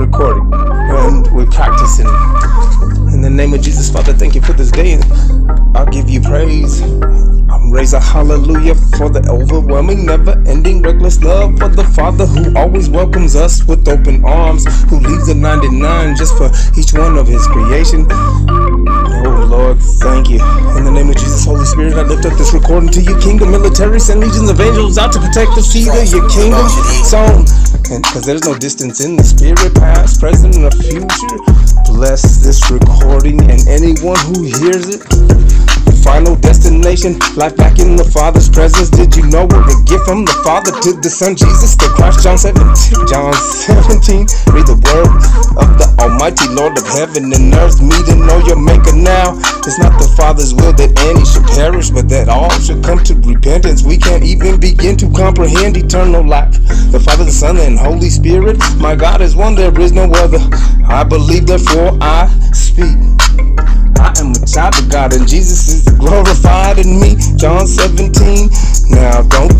recording and we're practicing. In the name of Jesus, Father, thank you for this day. I'll give you praise. I'm raise a hallelujah for the overwhelming, never ending, reckless love for the Father who always welcomes us with open arms, who leaves the 99 just for each one of his creation. Oh Lord, thank you. In the name of Jesus, Holy Spirit, I lift up this recording to you, kingdom, military, send legions of angels out to protect the seed of your kingdom. Song. Because there's no distance in the spirit, past, present, and the future. Bless this recording and anyone who hears it. Final destination, life back in the Father's presence. Did you know we're a gift from the Father to the Son, Jesus the Christ? John 17, John 17. Read the word of the Almighty Lord of heaven and earth. Me to know your Maker now. Father's will that any should perish, but that all should come to repentance. We can't even begin to comprehend eternal life. The Father, the Son, and Holy Spirit. My God is one, there is no other. I believe, therefore I speak. I am a child of God and Jesus is glorified in me. John 17. Now don't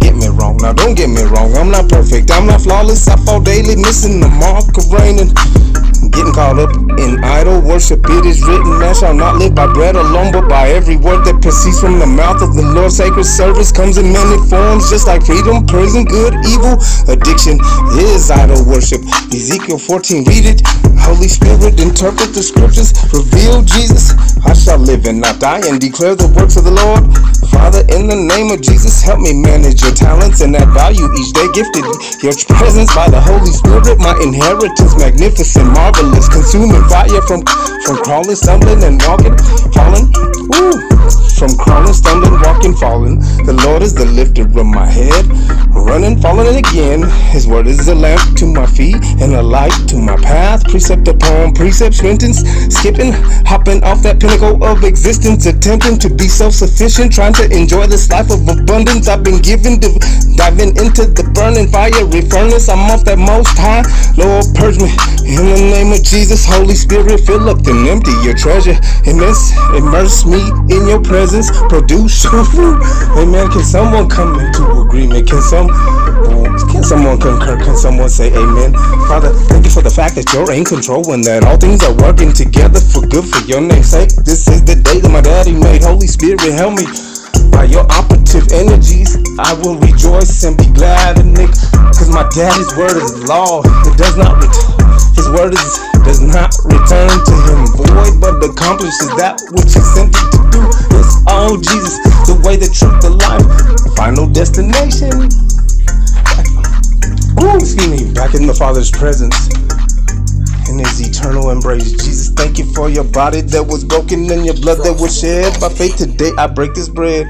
get me wrong. Now don't get me wrong. I'm not perfect. I'm not flawless. I fall daily missing the mark of reigning. Getting caught up in idol worship. It is written, man shall not live by bread alone, but by every word that proceeds from the mouth of the Lord. Sacred service comes in many forms, just like freedom, prison, good, evil. Addiction is idol worship. Ezekiel 14, read it. Holy Spirit, interpret the scriptures, reveal Jesus. I shall live and not die and declare the works of the Lord. Father, in the name of Jesus, help me manage your talents and add value each day. Gifted your presence by the Holy Spirit, my inheritance, magnificent, marvelous, consuming fire from from crawling, stumbling, and walking, falling. Woo! From crawling, stumbling, walking, falling. The Lord is the lifter of my head. Running, falling again. His word is a lamp to my feet and a light to my path. Precept upon precept, sentence, skipping, hopping off that pinnacle of existence, attempting to be self-sufficient, trying to enjoy this life of abundance I've been given. Diving into the burning fiery furnace, I'm off that most high. Lord, purge me in the name of Jesus. Holy Spirit, fill up and empty your treasure. Immerse, immerse me in your presence. Produce your fruit. Amen. Can someone come into agreement? Can some um, can someone concur? Can someone say amen? Father, thank you for the fact that you're in control and that all things are working together for good for your name's sake. This is the day that my daddy made. Holy Spirit, help me. By your operative energies, I will rejoice and be glad in it. Cause my daddy's word is law. It does not return. His word is, does not return to him void, but accomplishes that which he sent it. It's all Jesus, the way, the truth, the life. Final destination. Ooh, excuse me, back in the Father's presence. In his eternal embrace. Jesus, thank you for your body that was broken and your blood that was shed. By faith today, I break this bread.